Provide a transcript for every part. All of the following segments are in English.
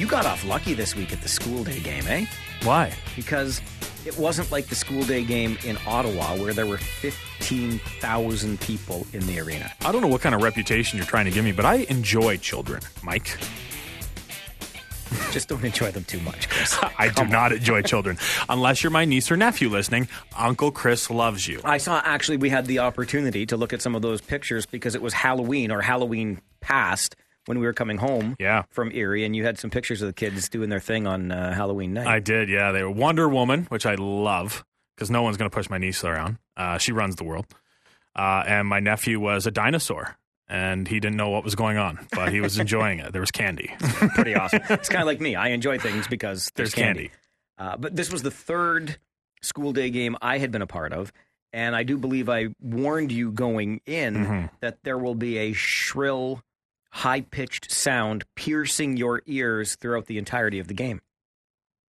You got off lucky this week at the school day game, eh? Why? Because it wasn't like the school day game in Ottawa where there were 15,000 people in the arena. I don't know what kind of reputation you're trying to give me, but I enjoy children, Mike. Just don't enjoy them too much, Chris. I do not enjoy children. Unless you're my niece or nephew listening, Uncle Chris loves you. I saw actually we had the opportunity to look at some of those pictures because it was Halloween or Halloween past when we were coming home Yeah. from Erie, and you had some pictures of the kids doing their thing on uh, Halloween night. I did, yeah. They were Wonder Woman, which I love because no one's going to push my niece around. Uh, she runs the world. Uh, and my nephew was a dinosaur, and he didn't know what was going on, but he was enjoying it. There was candy. Pretty awesome. It's kind of like me. I enjoy things because there's, There's candy. Uh, but this was the third school day game I had been a part of. And I do believe I warned you going in Mm-hmm. that there will be a shrill, high pitched sound piercing your ears throughout the entirety of the game.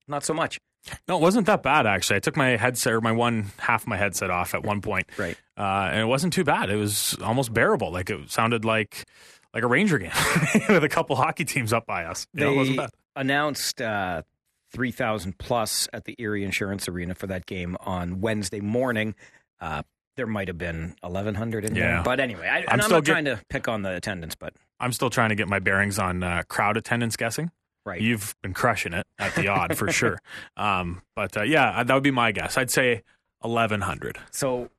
Not so much. No, it wasn't that bad actually. I took my headset or my one half of my headset off at one point, Right. uh, and it wasn't too bad. It was almost bearable. Like it sounded like like a Ranger game with a couple hockey teams up by us. You know, it wasn't They bad. announced uh, 3,000 plus at the Erie Insurance Arena for that game on Wednesday morning. Uh, there might have been 1,100 in there. But anyway, I, and I'm I'm, still not get- trying to pick on the attendance, but I'm still trying to get my bearings on uh, crowd attendance guessing. right. You've been crushing it at the Aud for sure. Um, but uh, yeah, that would be my guess. I'd say 1,100. So,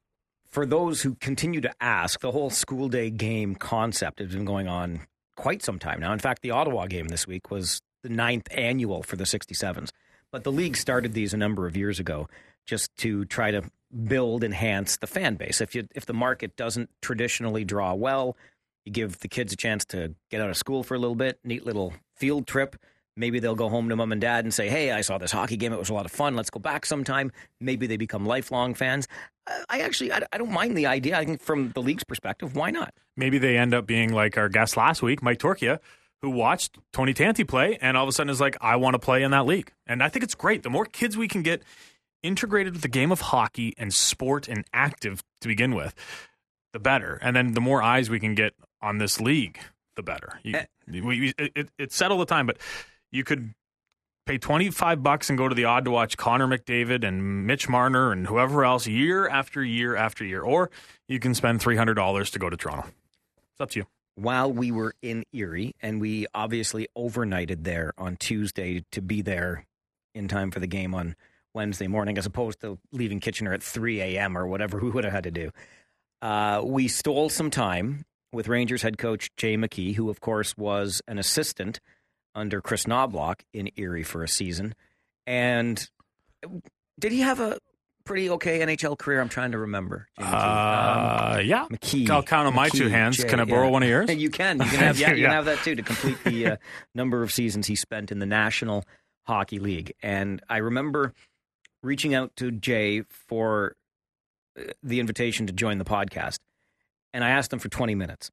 for those who continue to ask, the whole school day game concept has been going on quite some time now. In fact, the Ottawa game this week was the ninth annual for the 67s. But the league started these a number of years ago just to try to build, enhance the fan base. If you if the market doesn't traditionally draw well, you give the kids a chance to get out of school for a little bit, neat little field trip. Maybe they'll go home to mom and dad and say, "Hey, I saw this hockey game. It was a lot of fun. Let's go back sometime." Maybe they become lifelong fans. I- actually I, I don't mind the idea. I think from the league's perspective, why not? Maybe they end up being like our guest last week, Mike Torchia, who watched Tony Tanti play and all of a sudden is like, I want to play in that league. And I think it's great. The more kids we can get integrated with the game of hockey and sport and active to begin with, the better. And then the more eyes we can get on this league, the better. You, Eh. we, it- it's said all the time, but you could pay 25 bucks and go to the Aud to watch Connor McDavid and Mitch Marner and whoever else year after year after year. Or you can spend $300 to go to Toronto. It's up to you. While we were in Erie, and we obviously overnighted there on Tuesday to be there in time for the game on Wednesday morning, as opposed to leaving Kitchener at 3 a.m. or whatever we would have had to do. Uh, we stole some time with Rangers head coach Jay McKee, who, of course, was an assistant under Kris Knoblauch in Erie for a season. And did he have a pretty okay NHL career? I'm trying to remember. Jay McKee. Um, Uh, yeah. McKee. I'll count on my two hands. Jay, Can I borrow yeah. one of yours? You can. You can have. Yeah, you can have that too to complete the uh, number of seasons he spent in the National Hockey League. And I remember reaching out to Jay for uh, the invitation to join the podcast, and I asked him for 20 minutes.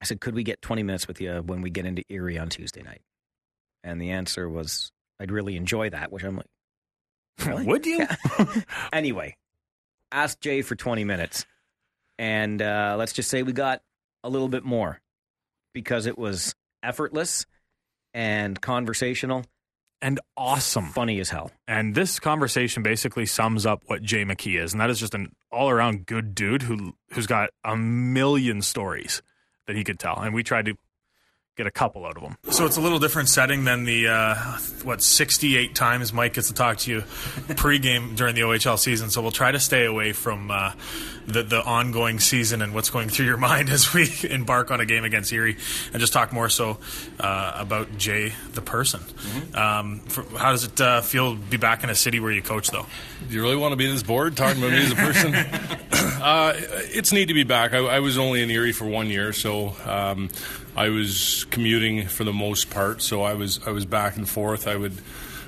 I said, "Could we get 20 minutes with you when we get into Erie on Tuesday night?" And the answer was, "I'd really enjoy that." Which I'm like, Really? Would you? anyway, asked Jay for 20 minutes. And uh, let's just say we got a little bit more because it was effortless and conversational, and awesome. funny as hell. And this conversation basically sums up what Jay McKee is, and that is just an all-around good dude who who's got a million stories that he could tell, and we tried to get a couple out of them. So it's a little different setting than the uh, what 68 times Mike gets to talk to you pregame during the OHL season. So we'll try to stay away from uh, the the ongoing season and what's going through your mind as we embark on a game against Erie, and just talk more so uh, about Jay the person. Um, for, how does it uh, feel to be back in a city where you coach though? Do you really want to be this bored talking about me as a person? uh, it's neat to be back. I, I was only in Erie for one year, so um, I was commuting for the most part. So I was I was back and forth. I would.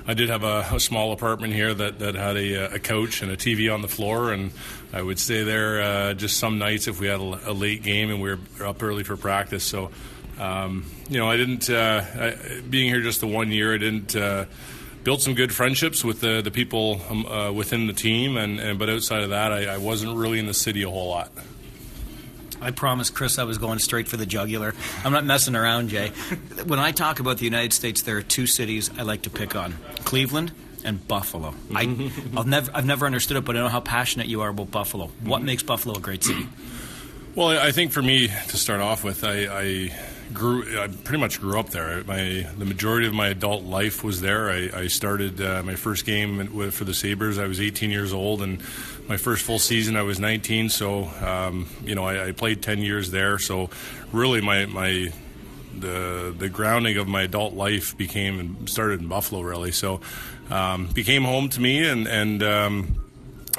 I did have a, a small apartment here that, that had a, a couch and a TV on the floor, and I would stay there uh, just some nights if we had a, a late game and we were up early for practice. So, um, you know, I didn't, uh, I, being here just the one year, I didn't uh, built some good friendships with the, the people um, uh, within the team, and, and but outside of that, I, I wasn't really in the city a whole lot. I promised Chris I was going straight for the jugular. I'm not messing around, Jay. when I talk about the United States, there are two cities I like to pick on Cleveland and Buffalo. I, have never, I've never understood it, but I know how passionate you are about Buffalo. What makes Buffalo a great city? Well, I think for me to start off with, I, I grew. I pretty much grew up there. My the majority of my adult life was there. I, I started uh, my first game for the Sabres. I was 18 years old, and my first full season I was 19. So um, you know, I, I, played 10 years there. So really, my my the the grounding of my adult life became and started in Buffalo. Really, so um, became home to me, and and um,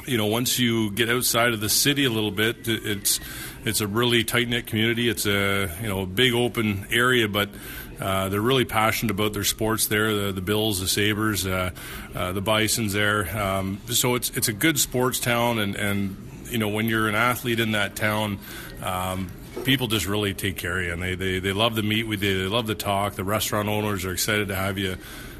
you know, once you get outside of the city a little bit, it's it's a really tight knit community. It's a you know a big open area, but uh, they're really passionate about their sports there. The, the Bills, the Sabres, uh, uh, the Bisons there. Um, so it's it's a good sports town, and and you know when you're an athlete in that town. Um, people just really take care of you, and they, they, they love to meet with you. They love to talk. The restaurant owners are excited to have you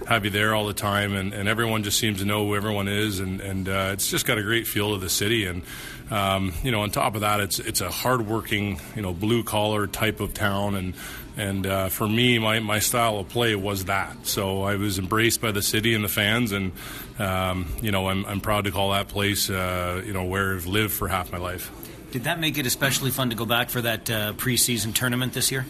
have you there all the time, and, and everyone just seems to know who everyone is, and and uh, it's just got a great feel to the city. And um, you know, on top of that, it's it's a hardworking, you know, blue collar type of town, and and uh, for me, my, my style of play was that. So I was embraced by the city and the fans, and um, you know, I'm I'm proud to call that place, uh, you know, where I've lived for half my life. Did that make it especially fun to go back for that uh, preseason tournament this year?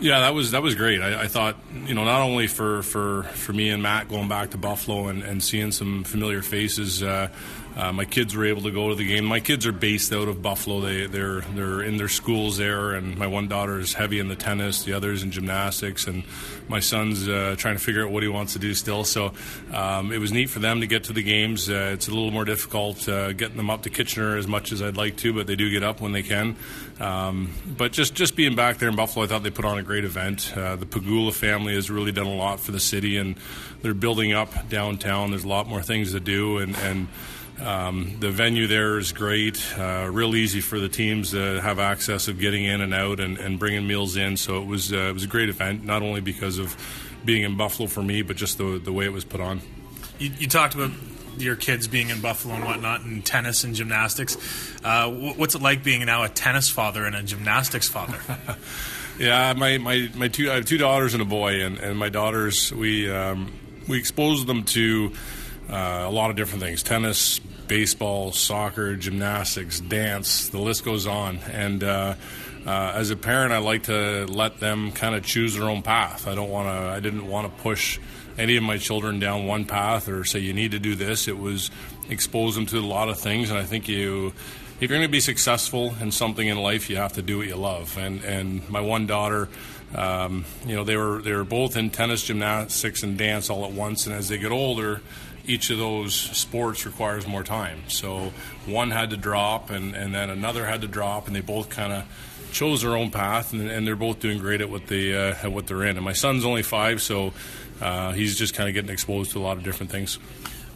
Yeah, that was that was great. I, I, thought, you know, not only for, for, for me and Matt going back to Buffalo and, and seeing some familiar faces, uh, uh, my kids were able to go to the game. My kids are based out of Buffalo. They they're they're in their schools there, and my one daughter is heavy in the tennis, the other's in gymnastics, and my son's uh, trying to figure out what he wants to do still. So um, it was neat for them to get to the games. Uh, it's a little more difficult uh, getting them up to Kitchener as much as I'd like to, but they do get up when they can. Um, but just just being back there in Buffalo, I thought they put on a great event. Uh, the Pegula family has really done a lot for the city, and they're building up downtown. There's a lot more things to do, and and um, the venue there is great, uh, real easy for the teams to have access of getting in and out and, and bringing meals in. So it was uh, it was a great event, not only because of being in Buffalo for me, but just the the way it was put on. You, you talked about your kids being in Buffalo and whatnot, and tennis and gymnastics. Uh, what's it like being now a tennis father and a gymnastics father? yeah, my, my, my two I have two daughters and a boy, and, and my daughters we um, we expose them to a lot of different things tennis, baseball, soccer, gymnastics, dance, the list goes on. And uh, uh, as a parent, I like to let them kind of choose their own path. I don't want to, I didn't want to push any of my children down one path or say you need to do this. It was expose them to a lot of things. And I think you, if you're going to be successful in something in life, you have to do what you love. And, and my one daughter, um, you know, they were they were both in tennis, gymnastics, and dance all at once. And as they get older, each of those sports requires more time. So one had to drop, and, and then another had to drop, and they both kind of chose their own path, and, and, they're both doing great at what they uh, at what they're in. And my son's only five, so uh, he's just kind of getting exposed to a lot of different things.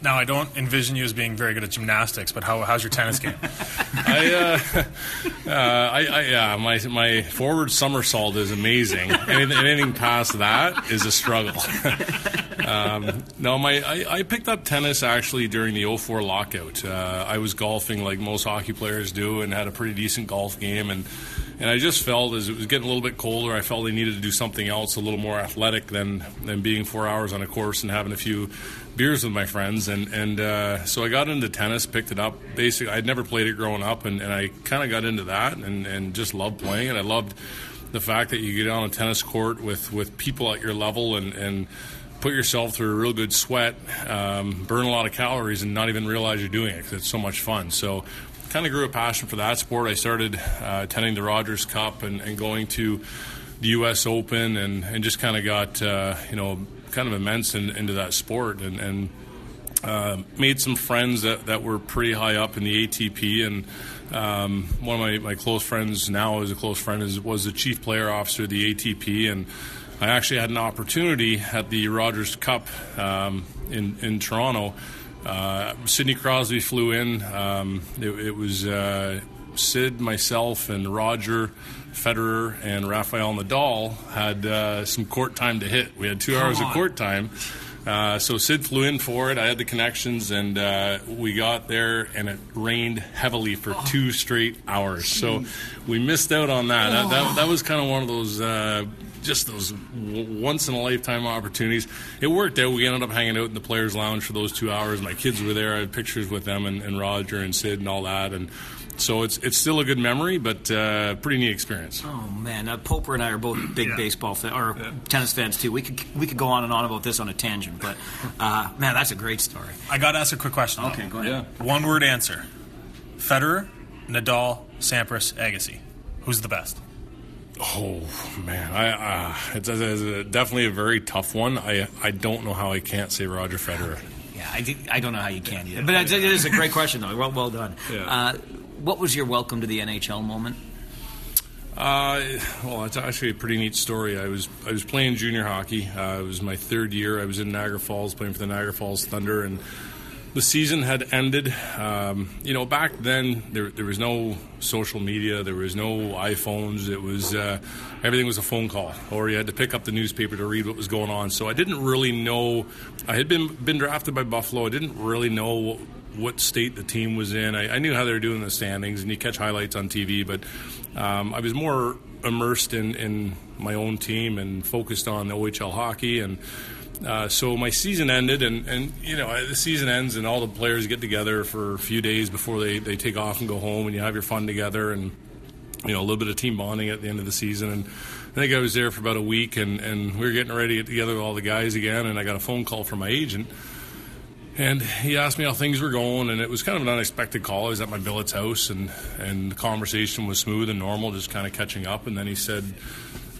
Now, I don't envision you as being very good at gymnastics, but how, how's your tennis game? I, uh, uh, I, I, yeah, my my forward somersault is amazing. anything, anything past that is a struggle. um, no, my I, I, picked up tennis actually during the 04 lockout. Uh, I was golfing like most hockey players do, and had a pretty decent golf game, and and I just felt as it was getting a little bit colder, I felt they needed to do something else, a little more athletic than than being four hours on a course and having a few beers with my friends, and and uh, so I got into tennis, picked it up. Basically, I'd never played it growing up, and, and I kind of got into that, and and just loved playing it. I loved the fact that you get on a tennis court with with people at your level, and and put yourself through a real good sweat, um, burn a lot of calories, and not even realize you're doing it because it's so much fun. So kind of grew a passion for that sport. I started uh, attending the Rogers Cup and, and, going to the U.S. Open, and, and just kind of got uh, you know kind of immense in, into that sport and, and uh, made some friends that, that were pretty high up in the ATP. And um, one of my, my close friends now is a close friend is, was the chief player officer of the ATP. And I actually had an opportunity at the Rogers Cup um, in, in Toronto. Uh, Sidney Crosby flew in. Um, it, it, was uh, Sid, myself, and Roger Federer and Rafael Nadal had uh, some court time to hit. We had two Come hours on. of court time. Uh, so Sid flew in for it. I had the connections, and uh, we got there, and it rained heavily for two straight hours. So we missed out on that. Oh. That, that, that, was kind of one of those. Just those once in a lifetime opportunities. It worked out. We ended up hanging out in the players' lounge for those two hours. My kids were there. I had pictures with them and, and Roger and Sid and all that. And so it's it's still a good memory, but uh, pretty neat experience. Oh man, uh, Poper and I are both big yeah. baseball fan, or yeah. tennis fans too. We could we could go on and on about this on a tangent, but uh, man, that's a great story. I got to ask a quick question. Okay, go ahead. Yeah. One word answer: Federer, Nadal, Sampras, Agassi. Who's the best? Oh man, I uh, it's, it's, definitely a very tough one. I I don't know how I can't say Roger Federer. Yeah, I, I don't know how you can either. But it is a great question though. Well, well done. Yeah. Uh, what was your welcome to the NHL moment? Uh, well, it's actually a pretty neat story. I was I was playing junior hockey. Uh, it was my third year. I was in Niagara Falls playing for the Niagara Falls Thunder, and the season had ended. Um, you know, back then there, there was no social media, there was no iPhones. It was uh, everything was a phone call, or you had to pick up the newspaper to read what was going on. So I didn't really know. I had been been drafted by Buffalo. I didn't really know what state the team was in. I, I, knew how they were doing in the standings, and you catch highlights on TV, but um, I was more immersed in, in my own team and focused on the OHL hockey. And uh, so my season ended, and, and you know the season ends, and all the players get together for a few days before they, they take off and go home, and you have your fun together, and you know a little bit of team bonding at the end of the season. And I think I was there for about a week, and, and we were getting ready to get together with all the guys again, and I got a phone call from my agent and he asked me how things were going, and it was kind of an unexpected call. I was at my billet's house, and, and the conversation was smooth and normal, just kind of catching up. And then he said,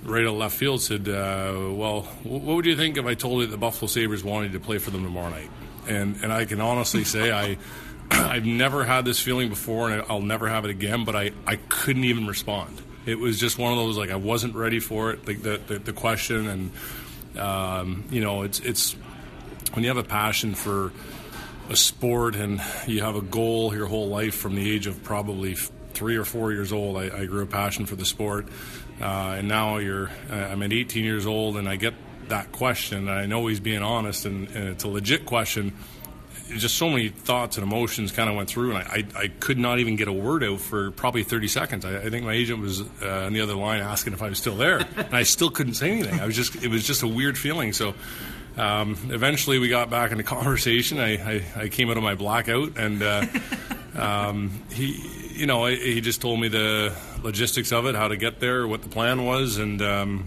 right out left field, said, uh, "Well, what would you think if I told you the Buffalo Sabres wanted to play for them tomorrow night?" And and I can honestly say I. I've never had this feeling before, and I'll never have it again. But I, I couldn't even respond. It was just one of those like I wasn't ready for it. Like the the, the question, and um, you know, it's it's when you have a passion for a sport and you have a goal your whole life from the age of probably three or four years old, I, I grew a passion for the sport. Uh, and now you're, I'm at 18 years old and I get that question. I know he's being honest and, and it's a legit question. Just so many thoughts and emotions kind of went through, and I, I, I, could not even get a word out for probably 30 seconds. I, I think my agent was uh, on the other line asking if I was still there, and I still couldn't say anything. I was just, it was just a weird feeling. So um, eventually, we got back into conversation. I, I, I came out of my blackout, and uh, um, he, you know, he just told me the logistics of it, how to get there, what the plan was, and um,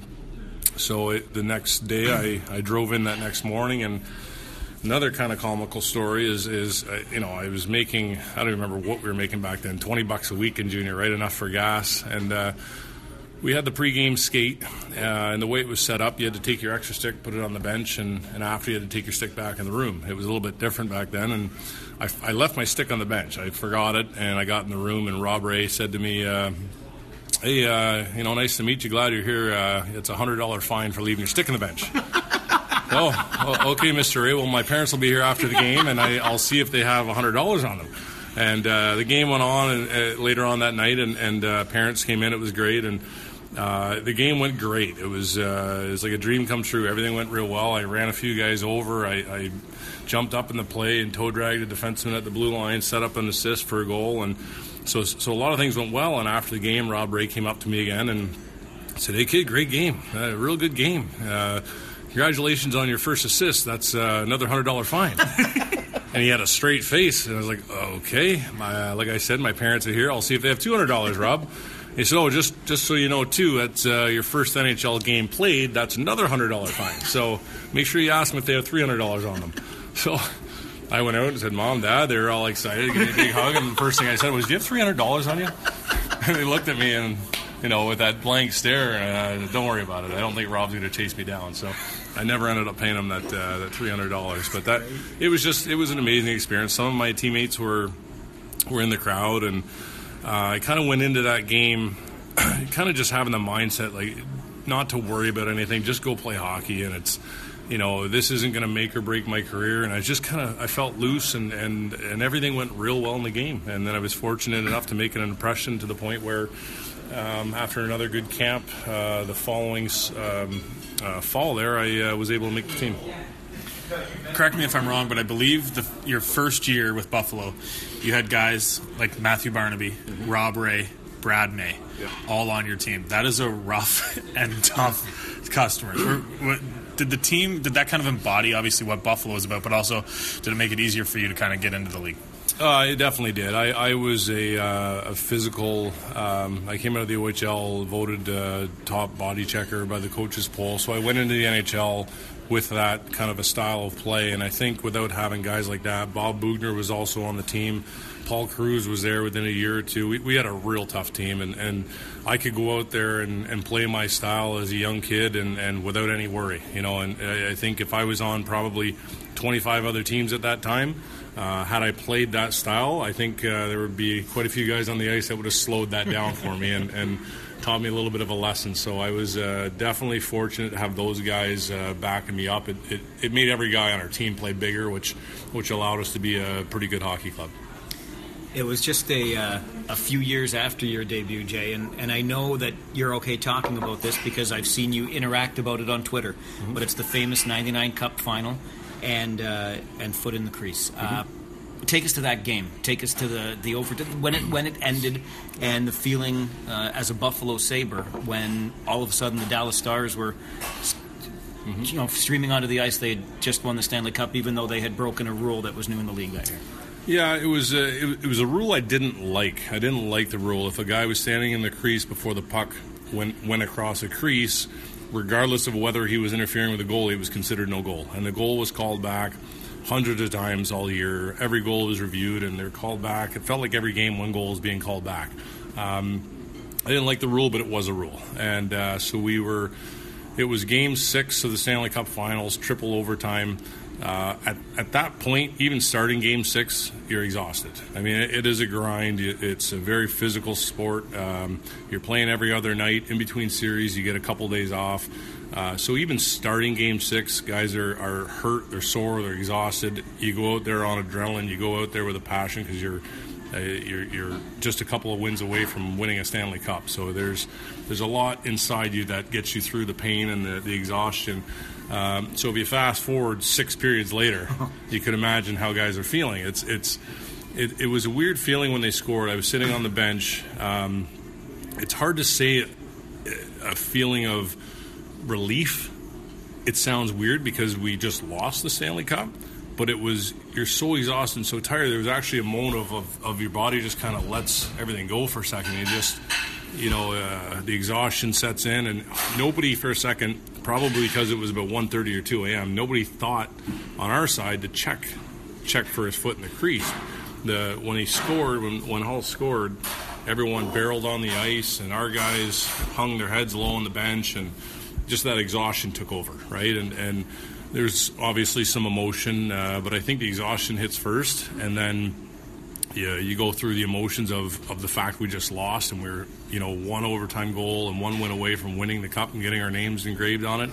so it, the next day, I, I drove in that next morning, and another kind of comical story is is uh, you know I was making I don't remember what we were making back then, twenty bucks a week in junior, right enough for gas, and. Uh, we had the pregame skate, uh, and the way it was set up, you had to take your extra stick, put it on the bench, and, and after you had to take your stick back in the room. It was a little bit different back then, and I, I left my stick on the bench. I forgot it, and I got in the room, and Rob Ray said to me, uh, "Hey, uh, you know, nice to meet you. Glad you're here. Uh, it's a hundred dollar fine for leaving your stick on the bench." oh, okay, Mr. Ray. Well, my parents will be here after the game, and I, will see if they have a hundred dollars on them. And uh, the game went on and, uh, later on that night, and, and parents came in. It was great, and uh, the game went great. It was uh, it was like a dream come true. Everything went real well. I ran a few guys over. I, I jumped up in the play and toe dragged a defenseman at the blue line, set up an assist for a goal, and so so a lot of things went well. And after the game, Rob Ray came up to me again and said, "Hey kid, great game, uh, real good game. Uh, congratulations on your first assist. That's uh, another hundred dollar fine." and he had a straight face, and I was like, "Okay." My, like I said, my parents are here. I'll see if they have two hundred dollars, Rob. He said, "Oh, just just so you know, too, that's uh, your first NHL game played. That's another hundred dollar fine. So make sure you ask them if they have three hundred dollars on them." So I went out and said, "Mom, Dad," they were all excited, give me a big hug, and the first thing I said was, "Do you have three hundred dollars on you?" And they looked at me and you know with that blank stare, and uh, don't worry about it. I don't think Rob's going to chase me down. So I never ended up paying him that uh, that three hundred dollars. But that it was just it was an amazing experience. Some of my teammates were were in the crowd and I kind of went into that game kind of just having the mindset like not to worry about anything, just go play hockey, and it's you know this isn't going to make or break my career. And I just kind of I felt loose, and and and everything went real well in the game. And then I was fortunate enough to make an impression to the point where. Um, after another good camp, uh, the following um, uh, fall there, I uh, was able to make the team. Correct me if I'm wrong, but I believe the, your first year with Buffalo, you had guys like Matthew Barnaby, mm-hmm. Rob Ray, Brad May, yeah. all on your team. That is a rough and tough customer. Did the team did that kind of embody obviously what Buffalo is about, but also did it make it easier for you to kind of get into the league? Uh, it definitely did. I, I was a, uh, a physical. Um, I came out of the OHL, voted uh, top body checker by the coaches poll. So I went into the NHL with that kind of a style of play. And I think without having guys like that, Bob Boughner was also on the team. Paul Kruse was there within a year or two. We, we had a real tough team, and, and I could go out there and, and play my style as a young kid and, and without any worry, you know. And I, I think if I was on probably 25 other teams at that time, uh, had I played that style, I think uh, there would be quite a few guys on the ice that would have slowed that down for me and, and taught me a little bit of a lesson. So I was uh, definitely fortunate to have those guys uh, backing me up. It, it, it, made every guy on our team play bigger, which which allowed us to be a pretty good hockey club. It was just a, uh, a few years after your debut, Jay, and, and I know that you're okay talking about this because I've seen you interact about it on Twitter. Mm-hmm. But it's the famous '99 Cup final and uh, and foot in the crease. Uh, mm-hmm. Take us to that game. Take us to the the over when it when it ended, and the feeling uh, as a Buffalo Saber when all of a sudden the Dallas Stars were. Mm-hmm. You know, streaming onto the ice, they had just won the Stanley Cup, even though they had broken a rule that was new in the league that year. Yeah, it was a, it, it was a rule I didn't like. I didn't like the rule. If a guy was standing in the crease before the puck went went across a crease, regardless of whether he was interfering with the goal, it was considered no goal. And the goal was called back hundreds of times all year. Every goal was reviewed and they're called back. It felt like every game one goal was being called back. Um, I didn't like the rule, but it was a rule. And uh, so we were, it was game six of the Stanley Cup finals, triple overtime. Uh, at, at that point, even starting game six, you're exhausted. I mean, it, it is a grind. It's a very physical sport. Um, you're playing every other night. In between series, you get a couple days off. Uh, so even starting game six, guys are, are hurt, they're sore, they're exhausted. You go out there on adrenaline, you go out there with a passion because you're, uh, you're, you're just a couple of wins away from winning a Stanley Cup. So there's there's a lot inside you that gets you through the pain and the, the exhaustion. Um, so if you fast forward six periods later, you could imagine how guys are feeling. It's it's it, it was a weird feeling when they scored. I was sitting on the bench. Um, it's hard to say a feeling of relief. It sounds weird because we just lost the Stanley Cup, but it was you're so exhausted and so tired. There was actually a moment of, of, of your body just kind of lets everything go for a second. You just you know uh, the exhaustion sets in, and nobody for a second probably because it was about 1.30 or 2 a.m. Nobody thought on our side to check check for his foot in the crease. The when he scored, when when Hull scored, everyone barreled on the ice, and our guys hung their heads low on the bench, and just that exhaustion took over, right? And and there's obviously some emotion, uh, but I think the exhaustion hits first, and then you, you go through the emotions of, of the fact we just lost and we're you know one overtime goal and one win away from winning the cup and getting our names engraved on it.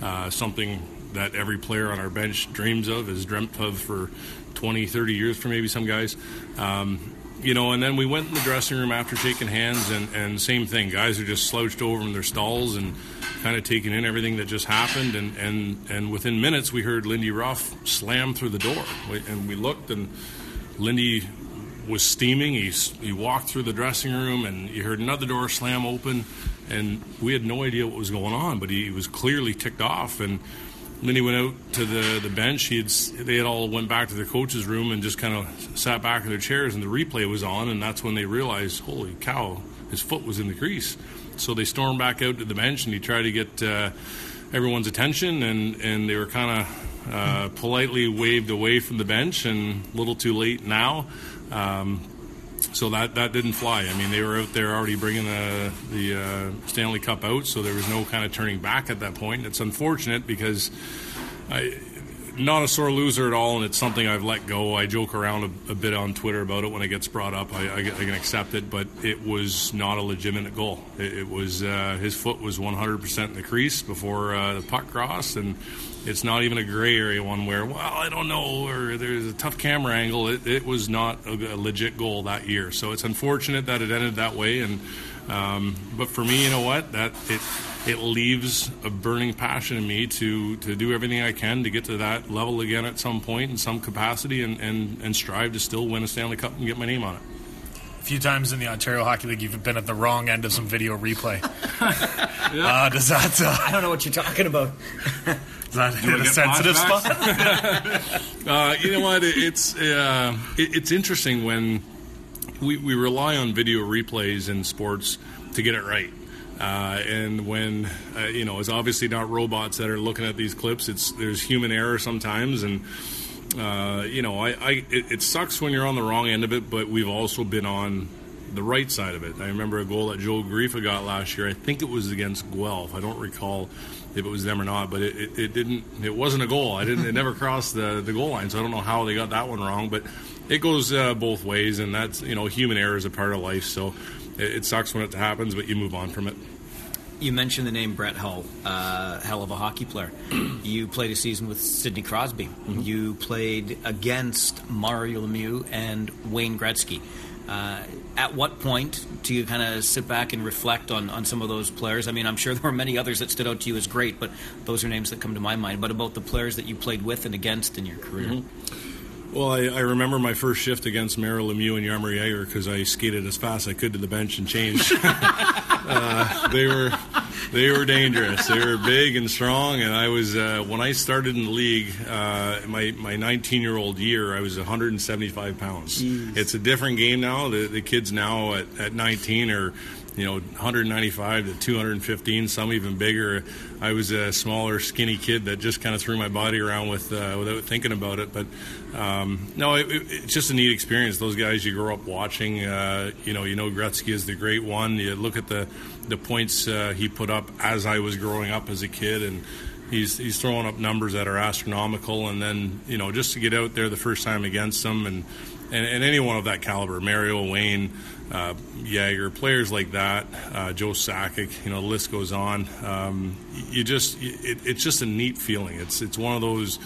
Uh, something that every player on our bench dreams of, has dreamt of for 20, 30 years for maybe some guys. Um, you know, and then we went in the dressing room after shaking hands, and, and same thing. Guys are just slouched over in their stalls and kind of taking in everything that just happened. And, and, and within minutes, we heard Lindy Ruff slam through the door. And we looked, and Lindy was steaming. He, he walked through the dressing room, and you heard another door slam open, and we had no idea what was going on, but he was clearly ticked off. And he went out to the, the bench. He had, they had all went back to their coach's room and just kind of sat back in their chairs, and the replay was on, and that's when they realized, holy cow, his foot was in the crease. So they stormed back out to the bench, and he tried to get uh, everyone's attention, and, and they were kind of uh, politely waved away from the bench, and a little too late now. Um, so that that didn't fly. I mean, they were out there already bringing the the uh, Stanley Cup out, so there was no kind of turning back at that point. It's unfortunate because I not a sore loser at all, and it's something I've let go. I joke around a, a bit on Twitter about it when it gets brought up. I, I, I can accept it, but it was not a legitimate goal. It, it was uh, his foot was 100% in the crease before uh, the puck crossed, and it's not even a gray area one where, well, I don't know, or there's a tough camera angle. It, it was not a, a, legit goal that year, so it's unfortunate that it ended that way. And um, but for me, you know what? That it it leaves a burning passion in me to to do everything I can to get to that level again at some point in some capacity and, and, and strive to still win a Stanley Cup and get my name on it. A few times in the Ontario Hockey League, you've been at the wrong end of some video replay. uh, does that uh, I don't know what you're talking about. does that hit a sensitive flashbacks? spot? Uh, you know what? It's uh, it, it's interesting when we, we rely on video replays in sports to get it right. Uh, and when uh, you know, it's obviously not robots that are looking at these clips. It's there's human error sometimes, and uh, you know, I, I it, it sucks when you're on the wrong end of it. But we've also been on the right side of it. I remember a goal that Joel Garreffa got last year. I think it was against Guelph. I don't recall if it was them or not, but it, it, it didn't. It wasn't a goal. I didn't. It never crossed the the goal line. So I don't know how they got that one wrong. But it goes uh, both ways, and that's you know, human error is a part of life. So it, it sucks when it happens, but you move on from it. You mentioned the name Brett Hull, uh, hell of a hockey player. you played a season with Sidney Crosby. You played against Mario Lemieux and Wayne Gretzky. Uh, at what point do you kind of sit back and reflect on, on some of those players? I mean, I'm sure there were many others that stood out to you as great, but those are names that come to my mind. But about the players that you played with and against in your career? Well, I, I remember my first shift against Mario Lemieux and Jaromir Jagr because I skated as fast as I could to the bench and changed. uh, they were they were dangerous. They were big and strong, and I was uh, when I started in the league, uh, my my 19 year old year, I was 175 pounds. It's a different game now. The, the kids now at, at 19 are you know 195 to 215 some even bigger i was a smaller skinny kid that just kind of threw my body around with uh, without thinking about it but um, no it, it, it's just a neat experience those guys you grow up watching uh, you know you know gretzky is the great one you look at the the points uh, he put up as i was growing up as a kid and He's, he's throwing up numbers that are astronomical, and then you know just to get out there the first time against them, and and, and anyone of that caliber, Mario Wayne, uh, Jagr, players like that, uh, Joe Sakic, you know, the list goes on. Um, you just, it, it's just a neat feeling. It's it's one of those.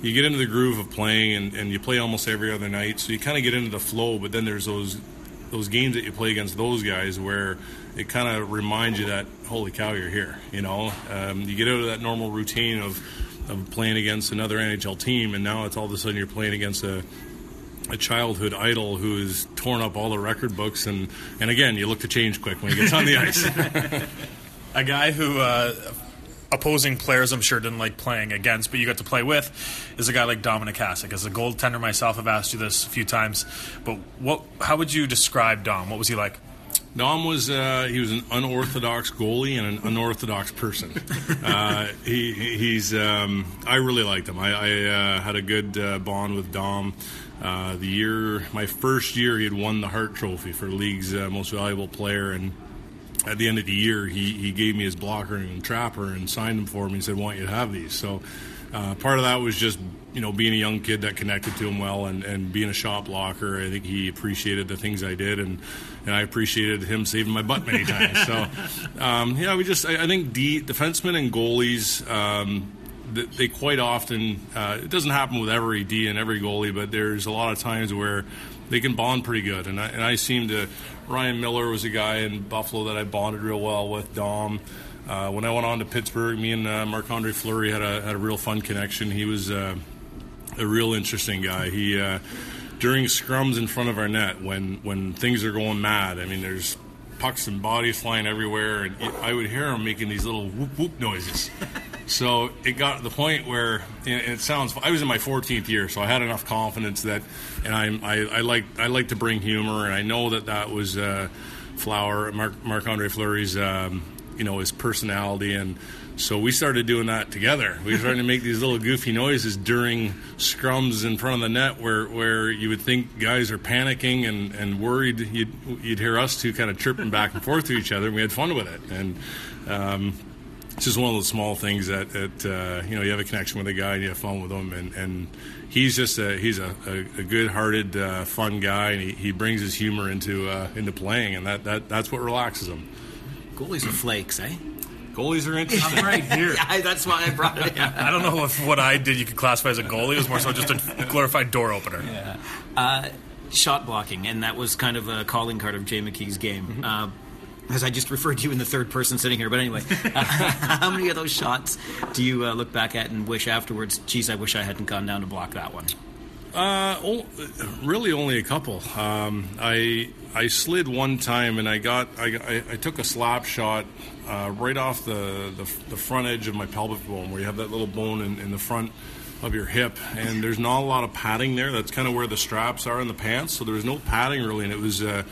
You get into the groove of playing, and, and you play almost every other night, so you kind of get into the flow. But then there's those those games that you play against those guys where it kind of reminds you that holy cow, you're here. You know, um, you get out of that normal routine of of playing against another NHL team, and now it's all of a sudden you're playing against a a childhood idol who has torn up all the record books and and again you look to change quick when he gets on the ice a guy who uh, opposing players I'm sure didn't like playing against, but you got to play with, is a guy like Dominik Hasek. As a goaltender myself, I've asked you this a few times, but what? How would you describe Dom? What was he like? Dom was uh, he was an unorthodox goalie and an unorthodox person. uh, he he's um, I really liked him. I, I uh, had a good uh, bond with Dom. Uh, the year my first year, he had won the Hart Trophy for league's uh, most valuable player, and at the end of the year, he, he gave me his blocker and trapper and signed them for me and said, "Want you to have these." So uh, part of that was just you know being a young kid that connected to him well and, and being a shot blocker. I think he appreciated the things I did and and I appreciated him saving my butt many times. so um, yeah, we just I, I think D, defensemen and goalies. Um, they quite often uh, it doesn't happen with every D and every goalie, but there's a lot of times where they can bond pretty good, and I, and I seem to. Ryan Miller was a guy in Buffalo that I bonded real well with. Dom. Uh, when I went on to Pittsburgh, me and uh, Marc Andre Fleury had a had a real fun connection. He was uh, a real interesting guy. He uh, during scrums in front of our net when when things are going mad. I mean, there's pucks and bodies flying everywhere, and I would hear him making these little whoop whoop noises. So it got to the point where it sounds. I was in my 14th year, so I had enough confidence that, and I I, I like I like to bring humor, and I know that that was uh, Flower Marc Marc Andre Fleury's um, you know his personality, and so we started doing that together. We started to make these little goofy noises during scrums in front of the net, where where you would think guys are panicking and, and worried. You'd you'd hear us two kind of chirping back and forth to each other, and we had fun with it, and. Um, it's just one of those small things that, that uh, you know you have a connection with a guy and you have fun with him and, and he's just a he's a, a, a good-hearted uh, fun guy and he, he brings his humor into uh, into playing and that, that that's what relaxes him Goalies are flakes, eh? goalies are interesting I'm right here Yeah, that's why I brought it. up. I don't know if what I did you could classify as a goalie. It was more so just a glorified door opener. Uh, shot blocking, and that was kind of a calling card of Jay McKee's game. Uh, as I just referred to you in the third person sitting here. But anyway, uh, how many of those shots do you uh, look back at and wish afterwards? Geez, I wish I hadn't gone down to block that one. Uh, really, only a couple. Um, I I slid one time and I got I, I, I took a slap shot uh, right off the, the, the front edge of my pelvic bone, where you have that little bone in, in the front of your hip, and there's not a lot of padding there. That's kind of where the straps are in the pants, so there was no padding really, and it was. Uh,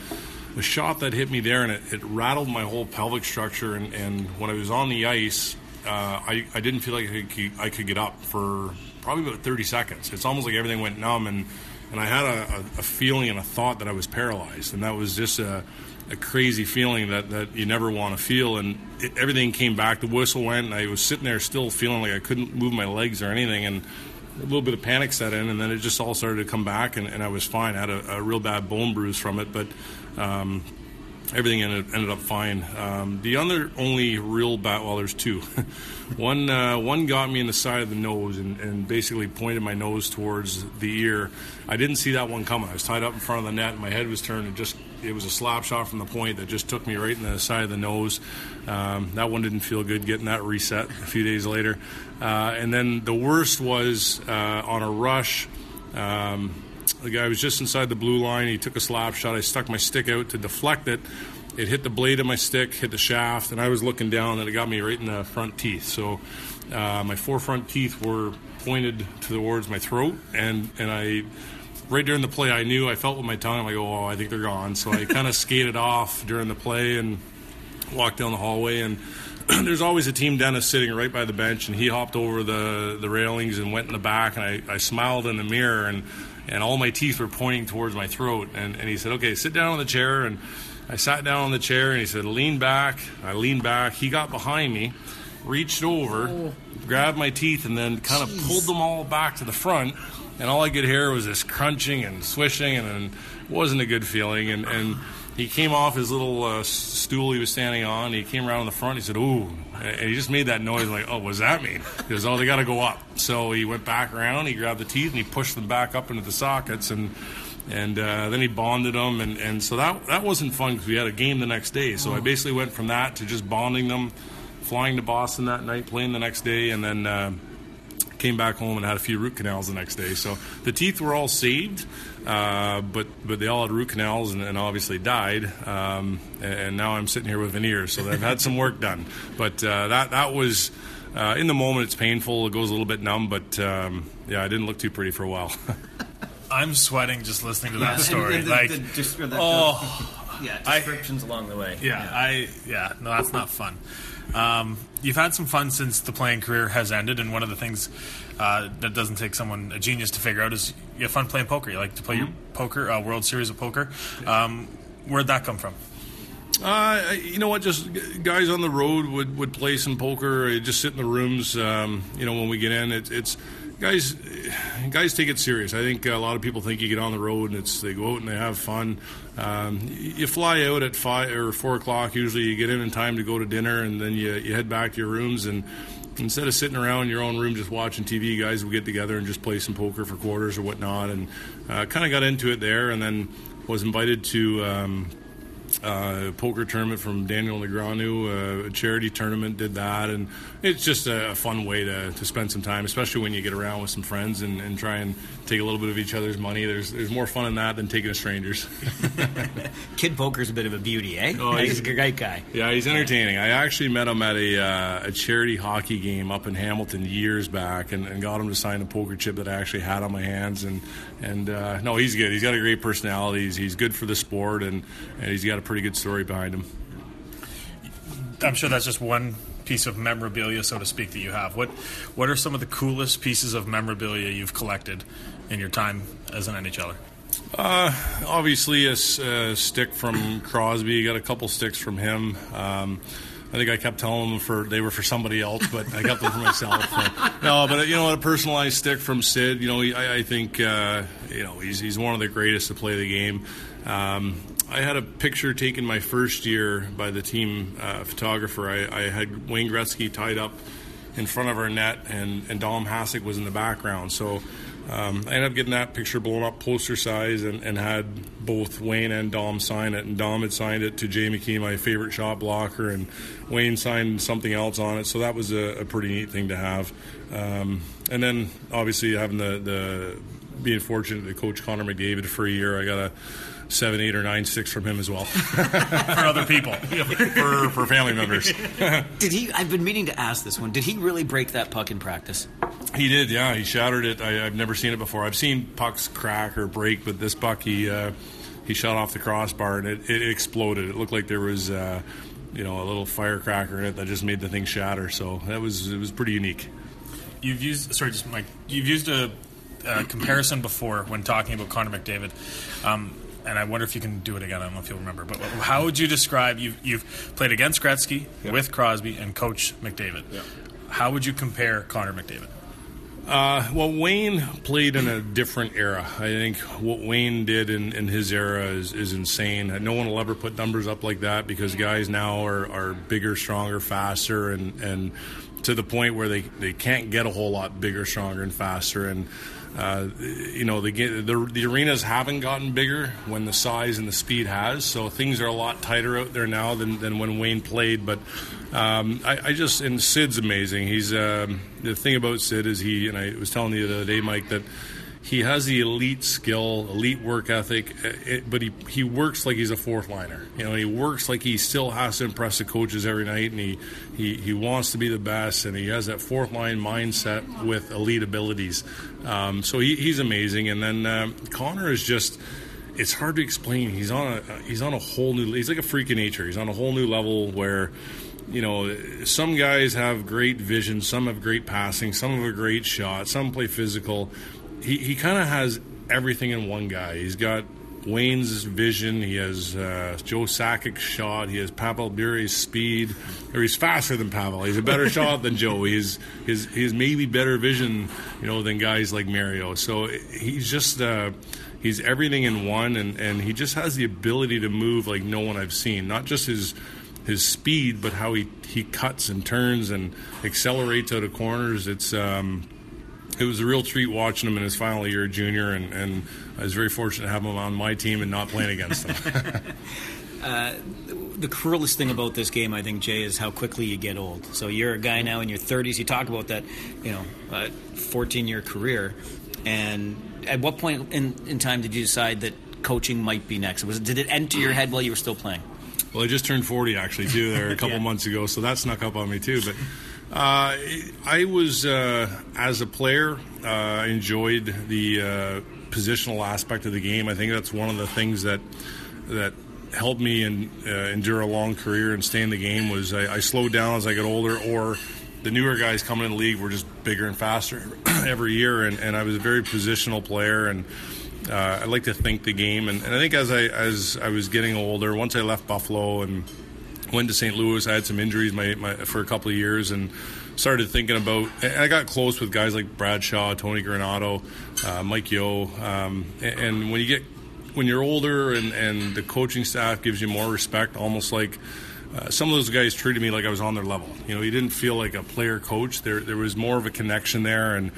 a shot that hit me there and it, it rattled my whole pelvic structure and, and when I was on the ice uh, I, I didn't feel like I could, I could get up for probably about 30 seconds. It's almost like everything went numb, and, and I had a, a, a feeling and a thought that I was paralyzed, and that was just a, a crazy feeling that, that you never want to feel. And it, everything came back. The whistle went, and I was sitting there still feeling like I couldn't move my legs or anything, and a little bit of panic set in, and then it just all started to come back, and, and I was fine. I had a, a real bad bone bruise from it, but um, everything ended, ended up fine. Um, the other only real bad, well, there's two. one uh, one got me in the side of the nose and, and, basically pointed my nose towards the ear. I didn't see that one coming. I was tied up in front of the net, and my head was turned, and just it was a slap shot from the point that just took me right in the side of the nose. Um, that one didn't feel good getting that reset a few days later. Uh, and then the worst was uh, on a rush. Um, the guy was just inside the blue line. He took a slap shot. I stuck my stick out to deflect it. It hit the blade of my stick, hit the shaft, and I was looking down, and it got me right in the front teeth. So uh, my four front teeth were pointed towards my throat, and and I right during the play, I knew I felt with my tongue. I'm like, oh, I think they're gone. So I kind of skated off during the play and walked down the hallway. And there's always a team dentist sitting right by the bench, and he hopped over the the railings and went in the back. And I, I smiled in the mirror, and and all my teeth were pointing towards my throat. And, and he said, okay, sit down on the chair. And I sat down on the chair, and he said, lean back. I leaned back. He got behind me, reached over, oh. grabbed my teeth, and then kind of pulled them all back to the front. And all I could hear was this crunching and swishing, and, and it wasn't a good feeling. And, and he came off his little uh, stool he was standing on. He came around in the front. He said, "Ooh," and he just made that noise like, "Oh, what does that mean?" He goes, "Oh, they got to go up." So he went back around. He grabbed the teeth and he pushed them back up into the sockets, and and uh, then he bonded them, and, and so that that wasn't fun because we had a game the next day. So I basically went from that to just bonding them, flying to Boston that night, playing the next day, and then. Uh, came back home and had a few root canals the next day. So the teeth were all saved, uh, but but they all had root canals and, and obviously died. Um, and now I'm sitting here with veneers, so I've had some work done. But uh, that that was. Uh, in the moment, it's painful. It goes a little bit numb, but um, yeah, I didn't look too pretty for a while. I'm sweating just listening to that story. And, and the, like, the, the, the, oh, yeah, descriptions I, along the way. Yeah, yeah, I yeah, no, that's not fun. Um, you've had some fun since the playing career has ended, and one of the things uh, that doesn't take someone a genius to figure out is you have fun playing poker. You like to play mm-hmm. your poker, uh, World Series of Poker. Um, where'd that come from? Uh, you know what? Just guys on the road would, would play some poker. Just sit in the rooms. Um, you know, when we get in, it, it's guys guys take it serious. I think a lot of people think you get on the road and it's they go out and they have fun. Um, you fly out at five or four o'clock. Usually, you get in in time to go to dinner, and then you you head back to your rooms. And instead of sitting around in your own room just watching TV, guys would get together and just play some poker for quarters or whatnot. And uh, kind of got into it there, and then was invited to. Um, uh, poker tournament from Daniel Negreanu, uh, a charity tournament, did that, and it's just a, fun way to, to spend some time, especially when you get around with some friends and, and try and take a little bit of each other's money. There's there's more fun in that than taking a stranger's. Kid poker's a bit of a beauty, eh? Oh, he's, he's a great guy. Yeah, he's entertaining. I actually met him at a, uh, a charity hockey game up in Hamilton years back, and, and, got him to sign a poker chip that I actually had on my hands. And and uh, no, he's good. He's got a great personality. He's, he's good for the sport, and, and he's got a pretty good story behind him. I'm sure that's just one piece of memorabilia, so to speak, that you have. What what are some of the coolest pieces of memorabilia you've collected in your time as an NHLer? Uh, obviously, a, a, stick from Crosby. Got a couple sticks from him. Um, I think I kept telling them for they were for somebody else, but I kept them for myself. So. No, but you know, a personalized stick from Sid. You know, I, I think uh, you know he's he's one of the greatest to play the game. Um, I had a picture taken my first year by the team uh, photographer. I, I, had Wayne Gretzky tied up in front of our net, and, and Dom Hasek was in the background. So um, I ended up getting that picture blown up poster size and, and, had both Wayne and Dom sign it. And Dom had signed it to Jay McKee, my favorite shot blocker, and Wayne signed something else on it. So that was a, a pretty neat thing to have. Um, and then obviously having the, the being fortunate to coach Connor McDavid for a year, I got a seven, eight, or nine six from him as well. for other people, for, for family members. did he? I've been meaning to ask this one. Did he really break that puck in practice? He did. Yeah, he shattered it. I, have never seen it before. I've seen pucks crack or break, but this puck he uh, he shot off the crossbar and it, it exploded. It looked like there was. Uh, you know, a little firecracker in it that just made the thing shatter. So that was it was pretty unique. You've used sorry, just Mike. You've used a, comparison before when talking about Connor McDavid. Um, and I wonder if you can do it again. I don't know if you'll remember, but how would you describe you've, you've played against Gretzky yeah. with Crosby and Coach McDavid? Yeah. How would you compare Connor McDavid? Uh, well, Wayne played in a different era. I think what Wayne did in, in his era is, is insane. No one will ever put numbers up like that because guys now are, are bigger, stronger, faster, and, and to the point where they, they can't get a whole lot bigger, stronger, and faster. And uh, you know, the, the, the arenas haven't gotten bigger when the size and the speed has, so things are a lot tighter out there now than, than when Wayne played. But um, I, I, just and Sid's amazing. He's um, the thing about Sid is he and I was telling you the other day, Mike, that he has the elite skill, elite work ethic, eh, it, but he, he works like he's a fourth liner. You know, he works like he still has to impress the coaches every night, and he, he, he wants to be the best, and he has that fourth line mindset with elite abilities. Um, so he, he's amazing. And then uh, Connor is just. It's hard to explain. He's on a he's on a whole new. He's like a freak of nature. He's on a whole new level where you know, some guys have great vision, some have great passing, some have a great shot, some play physical he, he kind of has everything in one guy. He's got Wayne's vision. He has uh, Joe Sakic's shot. He has Pavel Bure's speed. Or he's faster than Pavel. He's a better shot than Joe. He's his he's maybe better vision, you know, than guys like Mario. So he's just uh, he's everything in one, and, and he just has the ability to move like no one I've seen. Not just his his speed, but how he he cuts and turns and accelerates out of corners. It's um, it was a real treat watching him in his final year junior, and, and I was very fortunate to have him on my team and not playing against him. uh, the cruelest thing about this game, I think, Jay, is how quickly you get old. So you're a guy now in your 30s. You talk about that, you know, uh, 14 year career. And at what point in, in time did you decide that coaching might be next? Was it, did it enter your head while you were still playing? Well, I just turned 40 actually too there a couple yeah. months ago, so that snuck up on me too. But uh, I was, uh, as a player, uh, enjoyed the uh, positional aspect of the game. I think that's one of the things that that helped me in, uh, endure a long career and stay in the game. Was I, I, slowed down as I got older, or the newer guys coming in the league were just bigger and faster every year, and, and I was a very positional player and. Uh, I like to think the game, and, and I think as I as I was getting older, once I left Buffalo and went to St. Louis. I had some injuries my, my, for a couple of years and started thinking about. And I got close with guys like Brad Shaw, Tony Granato, uh, Mike Yeo. Um, and, and, when you get when you're older and, and the coaching staff gives you more respect, almost like. Uh, some of those guys treated me like I was on their level. You know, you didn't feel like a player coach. There, there was more of a connection there, and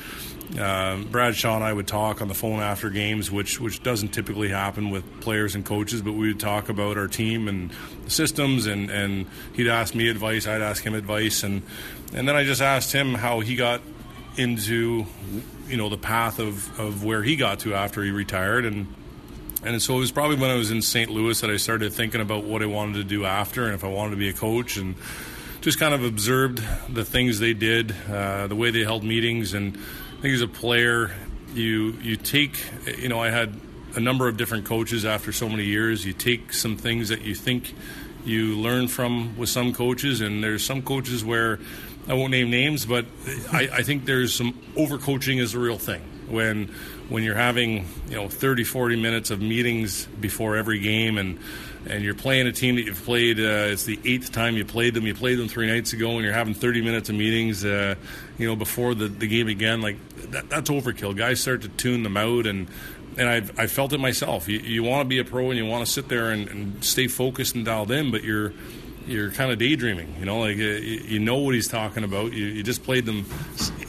uh, Brad Shaw and I would talk on the phone after games, which which doesn't typically happen with players and coaches, but we would talk about our team and the systems, and, and he'd ask me advice, I'd ask him advice, and and then I just asked him how he got into you know the path of, of where he got to after he retired, and and so it was probably when I was in St. Louis that I started thinking about what I wanted to do after, and if I wanted to be a coach, and just kind of observed the things they did, uh, the way they held meetings, and I think as a player, you you take you know I had a number of different coaches after so many years. You take some things that you think you learn from with some coaches, and there's some coaches where I won't name names, but I, I think there's some overcoaching is a real thing when when you're having you know 30 40 minutes of meetings before every game and and you're playing a team that you've played. Uh, it's the eighth time you played them. You played them three nights ago, and you're having 30 minutes of meetings. Uh, you know, before the, the game again, like that, that's overkill. Guys start to tune them out, and and I've I felt it myself. You, you want to be a pro, and you want to sit there and, and stay focused and dialed in, but you're you're kind of daydreaming. You know, like you, you know what he's talking about. You, you just played them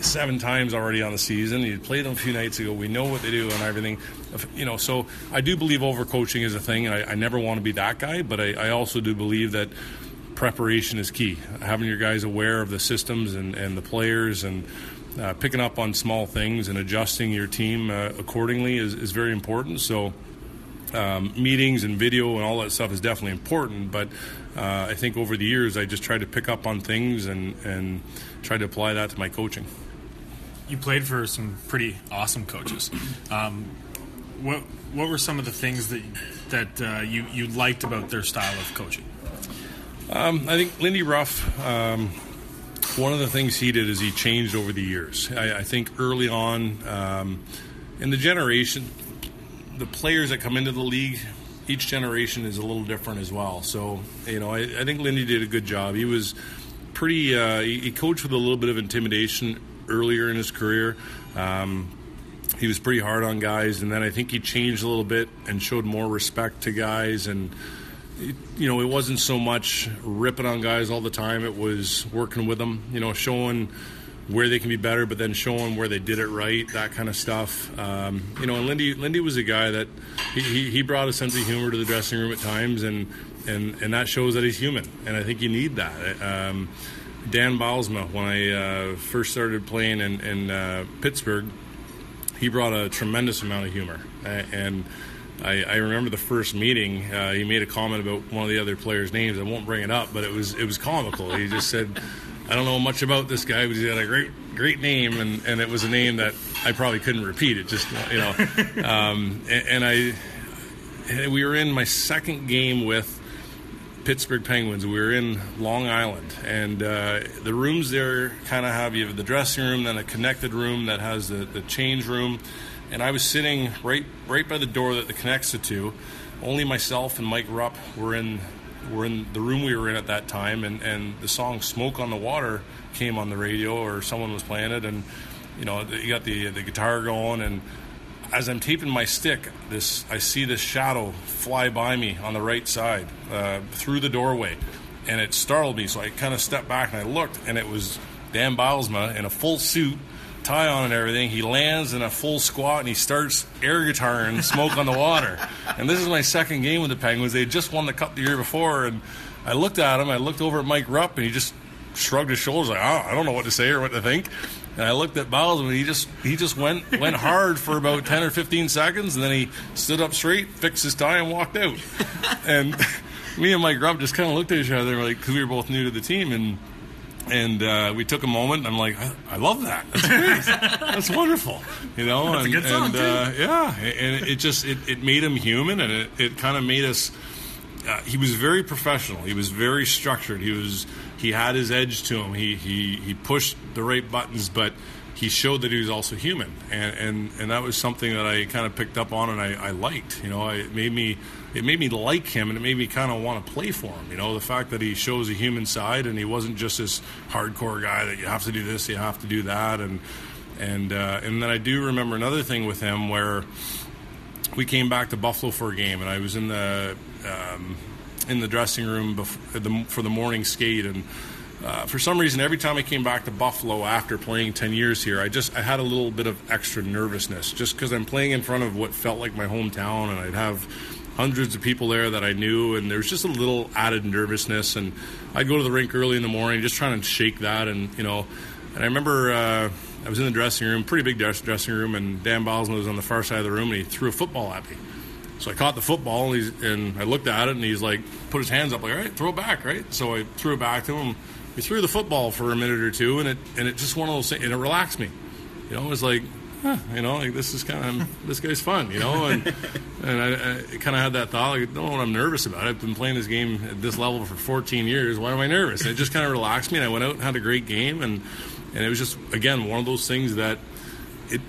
seven times already on the season. You played them a few nights ago. We know what they do and everything. You know, so I do believe overcoaching is a thing, and I, I never want to be that guy. But I, I also do believe that preparation is key. Having your guys aware of the systems and, and the players and uh, picking up on small things and adjusting your team uh, accordingly is, is very important. So. Um, meetings and video and all that stuff is definitely important, but uh, I think over the years I just tried to pick up on things and, and try to apply that to my coaching. You played for some pretty awesome coaches. Um, what what were some of the things that that uh, you you liked about their style of coaching? Um, I think Lindy Ruff. Um, one of the things he did is he changed over the years. I, I think early on um, in the generation, the players that come into the league, each generation is a little different as well. So you know, I, I think Lindy did a good job. He was pretty. Uh, he, he, coached with a little bit of intimidation earlier in his career. Um, he was pretty hard on guys, and then I think he changed a little bit and showed more respect to guys and you know, it wasn't so much ripping on guys all the time. It was working with them, you know, showing where they can be better, but then showing where they did it right, that kind of stuff. Um, you know, and Lindy, Lindy was a guy that he, he, brought a sense of humor to the dressing room at times, and, and, and that shows that he's human. And I think you need that. Um, Dan Bylsma, when I uh, first started playing in, in uh, Pittsburgh, he brought a tremendous amount of humor. And I, I remember the first meeting. Uh, he made a comment about one of the other players' names. I won't bring it up, but it was it was comical. He just said, "I don't know much about this guy, but he's got a great great name," and, and it was a name that I probably couldn't repeat. It just you know, um, and, and I we were in my second game with Pittsburgh Penguins. We were in Long Island, and uh, the rooms there kind of have you have the dressing room, then a connected room that has the, the change room and I was sitting right right by the door that connects the two. Only myself and Mike Rupp were in were in the room we were in at that time, and, and the song "Smoke on the Water" came on the radio, or someone was playing it, and you know you got the the guitar going, and as I'm taping my stick, this I see this shadow fly by me on the right side uh, through the doorway, and it startled me. So I kind of stepped back and I looked, and it was Dan Bylsma in a full suit tie on and everything. He lands in a full squat and he starts air guitar and "Smoke on the Water." And this is my second game with the Penguins. They just won the cup the year before, and I looked at him. I looked over at Mike Rupp, and he just shrugged his shoulders like, oh, I don't know what to say or what to think. And I looked at Bowles, and he just he just went went hard for about ten or fifteen seconds, and then he stood up straight, fixed his tie, and walked out. And me and Mike Rupp just kind of looked at each other, like because we were both new to the team, and and uh, we took a moment. And I'm like, I, love that. That's great. That's wonderful. You know, That's and, a good song and uh, yeah, and it just it, it made him human, and it, it kind of made us. Uh, he was very professional. He was very structured. He was he had his edge to him. He he he pushed the right buttons, but he showed that he was also human, and and, and that was something that I kind of picked up on and I, I liked. You know, it made me it made me like him and it made me kind of want to play for him. You know, the fact that he shows a human side and he wasn't just this hardcore guy that you have to do this, you have to do that, and and uh, and then I do remember another thing with him where we came back to Buffalo for a game and I was in the um, in the dressing room before, for the morning skate and. Uh, for some reason, every time I came back to Buffalo after playing 10 years here, I just I had a little bit of extra nervousness just because I'm playing in front of what felt like my hometown, and I'd have hundreds of people there that I knew, and there was just a little added nervousness. And I'd go to the rink early in the morning, just trying to shake that. And you know, and I remember uh, I was in the dressing room, pretty big dressing room, and Dan Bylsma was on the far side of the room, and he threw a football at me. So I caught the football, and, and I looked at it, and he's like, put his hands up, like, all right, throw it back, right? So I threw it back to him. He threw the football for a minute or two, and it and it just one of those and it relaxed me. You know, it was like huh, you know, like this is kind of this guy's fun, you know, and and I, I kind of had that thought, like, don't know what I'm nervous about. I've been playing this game at this level for 14 years. Why am I nervous? And it just kind of relaxed me, and I went out and had a great game, and and it was just again one of those things that it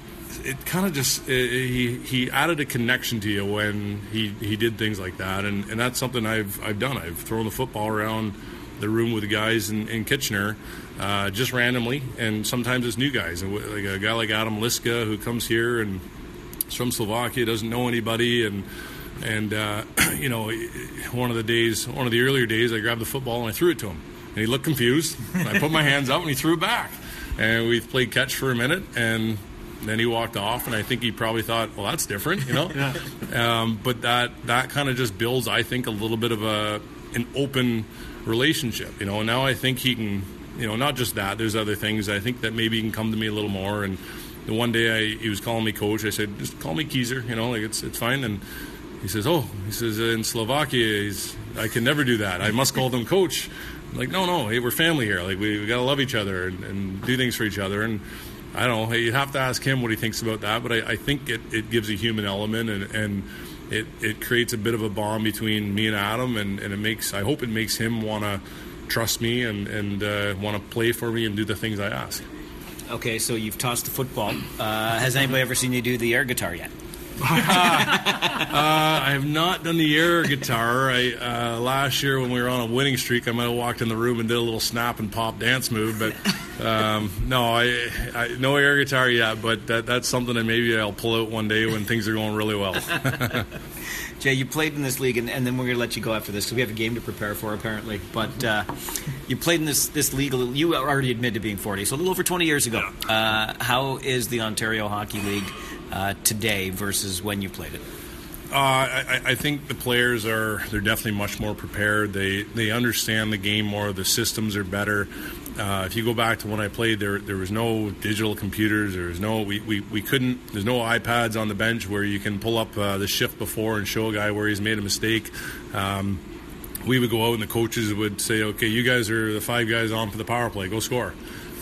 it kind of just it, he he added a connection to you when he he did things like that, and and that's something I've I've done. I've thrown the football around the room with the guys in, in Kitchener uh, just randomly, and sometimes it's new guys. Like a guy like Adam Liska who comes here and is from Slovakia, doesn't know anybody, and And uh, you know, one of the days, one of the earlier days, I grabbed the football and I threw it to him, and he looked confused. I put my hands up and he threw it back, and we played catch for a minute, and then he walked off, and I think he probably thought, "Well, that's different," you know. yeah. um, but that that kind of just builds, I think, a little bit of a an open relationship, you know. And now I think he can, you know, not just that. There's other things. I think that maybe he can come to me a little more. And the one day I, he was calling me coach. I said, "Just call me Keizer," you know, like it's it's fine. And he says, "Oh," he says, "In Slovakia, he's I can never do that. I must call them coach." I'm like, no, no, hey, we're family here. Like we, we got to love each other and, and do things for each other. And I don't know. You have to ask him what he thinks about that, but I, I think it, it gives a human element and, and it, it creates a bit of a bond between me and Adam, and, and it makes I hope it makes him want to trust me and and uh, want to play for me and do the things I ask. Okay, so you've tossed the football. Uh, has anybody ever seen you do the air guitar yet? uh, I have not done the air guitar. I, uh, last year when we were on a winning streak, I might have walked in the room and did a little snap and pop dance move, but um, no, I, I, no air guitar yet. But that, that's something that maybe I'll pull out one day when things are going really well. Jay, you played in this league, and, and then we're going to let you go after this because we have a game to prepare for, apparently. But uh, you played in this this league. You already admitted to being forty, so a little over twenty years ago. Uh, how is the Ontario Hockey League uh, today versus when you played it? Uh, I, I, think the players are they're definitely much more prepared. They they understand the game more. The systems are better. Uh, if you go back to when I played, there there was no digital computers. There was no we, we, we couldn't. There's no iPads on the bench where you can pull up uh, the shift before and show a guy where he's made a mistake. Um, we would go out and the coaches would say, "Okay, you guys are the five guys on for the power play. Go score."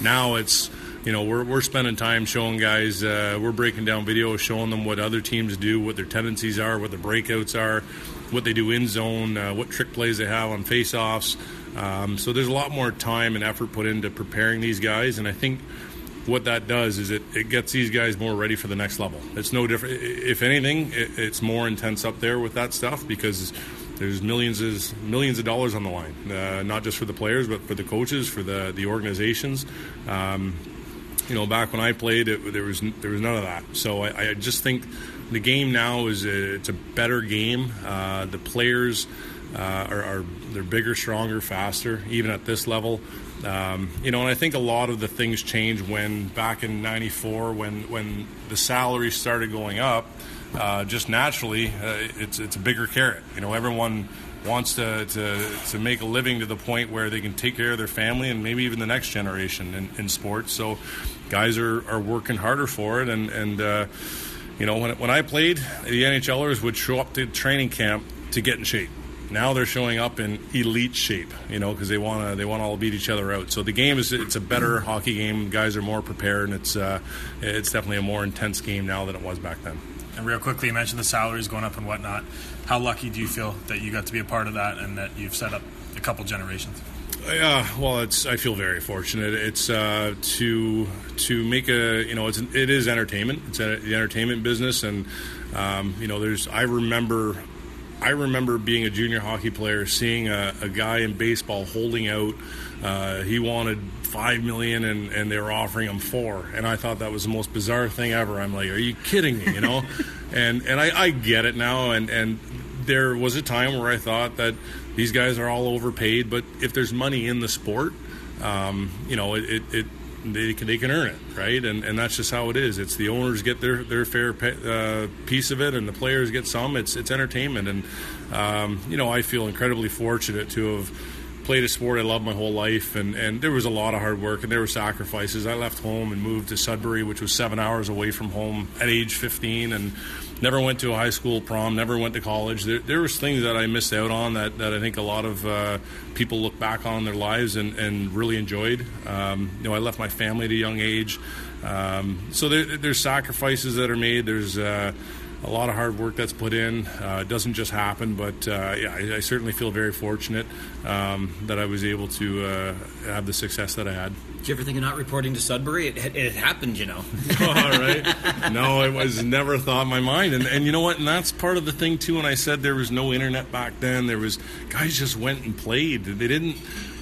Now it's you know we're, we're spending time showing guys uh, we're breaking down videos showing them what other teams do what their tendencies are what the breakouts are what they do in zone uh, what trick plays they have on face-offs um, so there's a lot more time and effort put into preparing these guys, and I think what that does is it, it gets these guys more ready for the next level. It's no different. If anything, it, it's more intense up there with that stuff because there's millions of millions of dollars on the line, uh, not just for the players, but for the coaches, for the the organizations. Um, you know, back when I played, it, there was there was none of that. So I, I just think the game now is a, it's a better game. Uh, the players uh, are, are, they're bigger, stronger, faster, even at this level. Um, you know, and I think a lot of the things changed when back in '94, when when the salaries started going up, uh, just naturally, uh, it's it's a bigger carrot. You know, everyone wants to, to, to make a living to the point where they can take care of their family and maybe even the next generation in, in sports. So, guys are, are working harder for it. And, and uh, you know, when, when I played, the NHLers would show up to training camp to get in shape. Now they're showing up in elite shape, you know, because they want to they want to all beat each other out. So the game is it's a better hockey game. Guys are more prepared, and it's uh, it's definitely a more intense game now than it was back then. And real quickly, you mentioned the salaries going up and whatnot. How lucky do you feel that you got to be a part of that and that you've set up a couple generations? Yeah, well, it's. I feel very fortunate. It's uh, to to make a you know it's it is entertainment. It's a, the entertainment business, and um, you know there's. I remember I remember being a junior hockey player, seeing a, a guy in baseball holding out. Uh, he wanted five million, and, and they were offering him four, and I thought that was the most bizarre thing ever. I'm like, are you kidding me? You know, and and I, I get it now, and and there was a time where I thought that these guys are all overpaid, but if there's money in the sport, um, you know, it, it, it they can they can earn it, right? And and that's just how it is. It's the owners get their their fair uh, piece of it, and the players get some. It's it's entertainment, and um, you know I feel incredibly fortunate to have played a sport I loved my whole life, and, and there was a lot of hard work and there were sacrifices. I left home and moved to Sudbury, which was seven hours away from home at age 15, and never went to a high school prom, never went to college. There, there was things that I missed out on that, that I think a lot of uh, people look back on their lives and, and really enjoyed. Um, you know, I left my family at a young age. Um, so there, there's sacrifices that are made. There's uh, a lot of hard work that's put in. Uh, it doesn't just happen, but uh, yeah, I, I, certainly feel very fortunate um, that I was able to uh, have the success that I had. Did you ever think of not reporting to Sudbury? It, it happened, you know. All right. no, it was never thought in my mind. And and you know what? And that's part of the thing too. When I said there was no internet back then, there was guys just went and played. They didn't.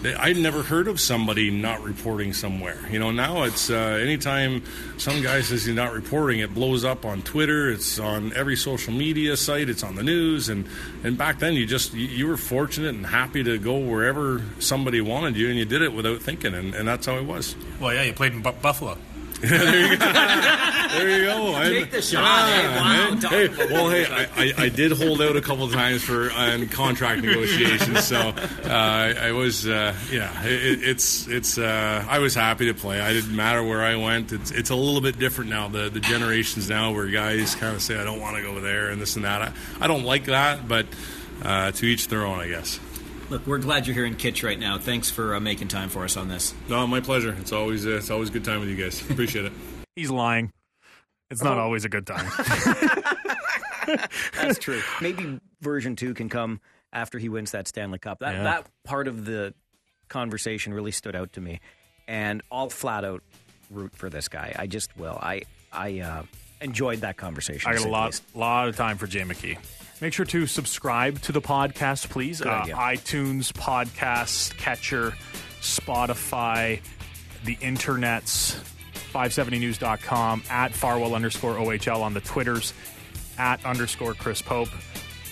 I'd never heard of somebody not reporting somewhere. You know, now it's uh, anytime some guy says he's not reporting, it blows up on Twitter. It's on every social media site. It's on the news. And and back then, you just you, were fortunate and happy to go wherever somebody wanted you, and you did it without thinking. And, and that's how it was. Well, yeah, you played in Bu- Buffalo. there you go. there you go. I'm- Take the shot. Hey, wow. hey, well, hey, I, I, I did hold out a couple of times for um, contract negotiations, so uh, I was, uh, yeah, it, it's, it's. Uh, I was happy to play. I didn't matter where I went. It's, it's a little bit different now. The the generations now where guys kind of say, I don't want to go there and this and that. I, I don't like that, but uh, to each their own, I guess. Look, we're glad you're here in Kitch right now. Thanks for uh, making time for us on this. No, my pleasure. It's always uh, it's always a good time with you guys. Appreciate it. He's lying. It's not always a good time. That's true. Maybe version two can come after he wins that Stanley Cup. That Yeah. that part of the conversation really stood out to me, and I'll flat out root for this guy. I just will. I I uh, enjoyed that conversation. I got a lot, least. lot of time for Jay McKee. Make sure to subscribe to the podcast, please. Uh, iTunes, podcast catcher, Spotify, the internets, 570news.com, at Farwell underscore OHL on the Twitters, at underscore Chris Pope.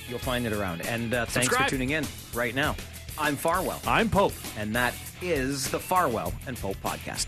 You'll find it around. And uh, thanks Subscribe. for tuning in right now. I'm Farwell, I'm Pope. and that is the Farwell and Pope podcast.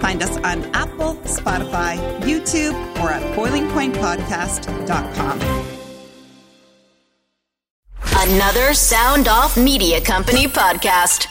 Find us on Apple, Spotify, YouTube, or at boilingpointpodcast.com. Another Sound Off Media Company podcast.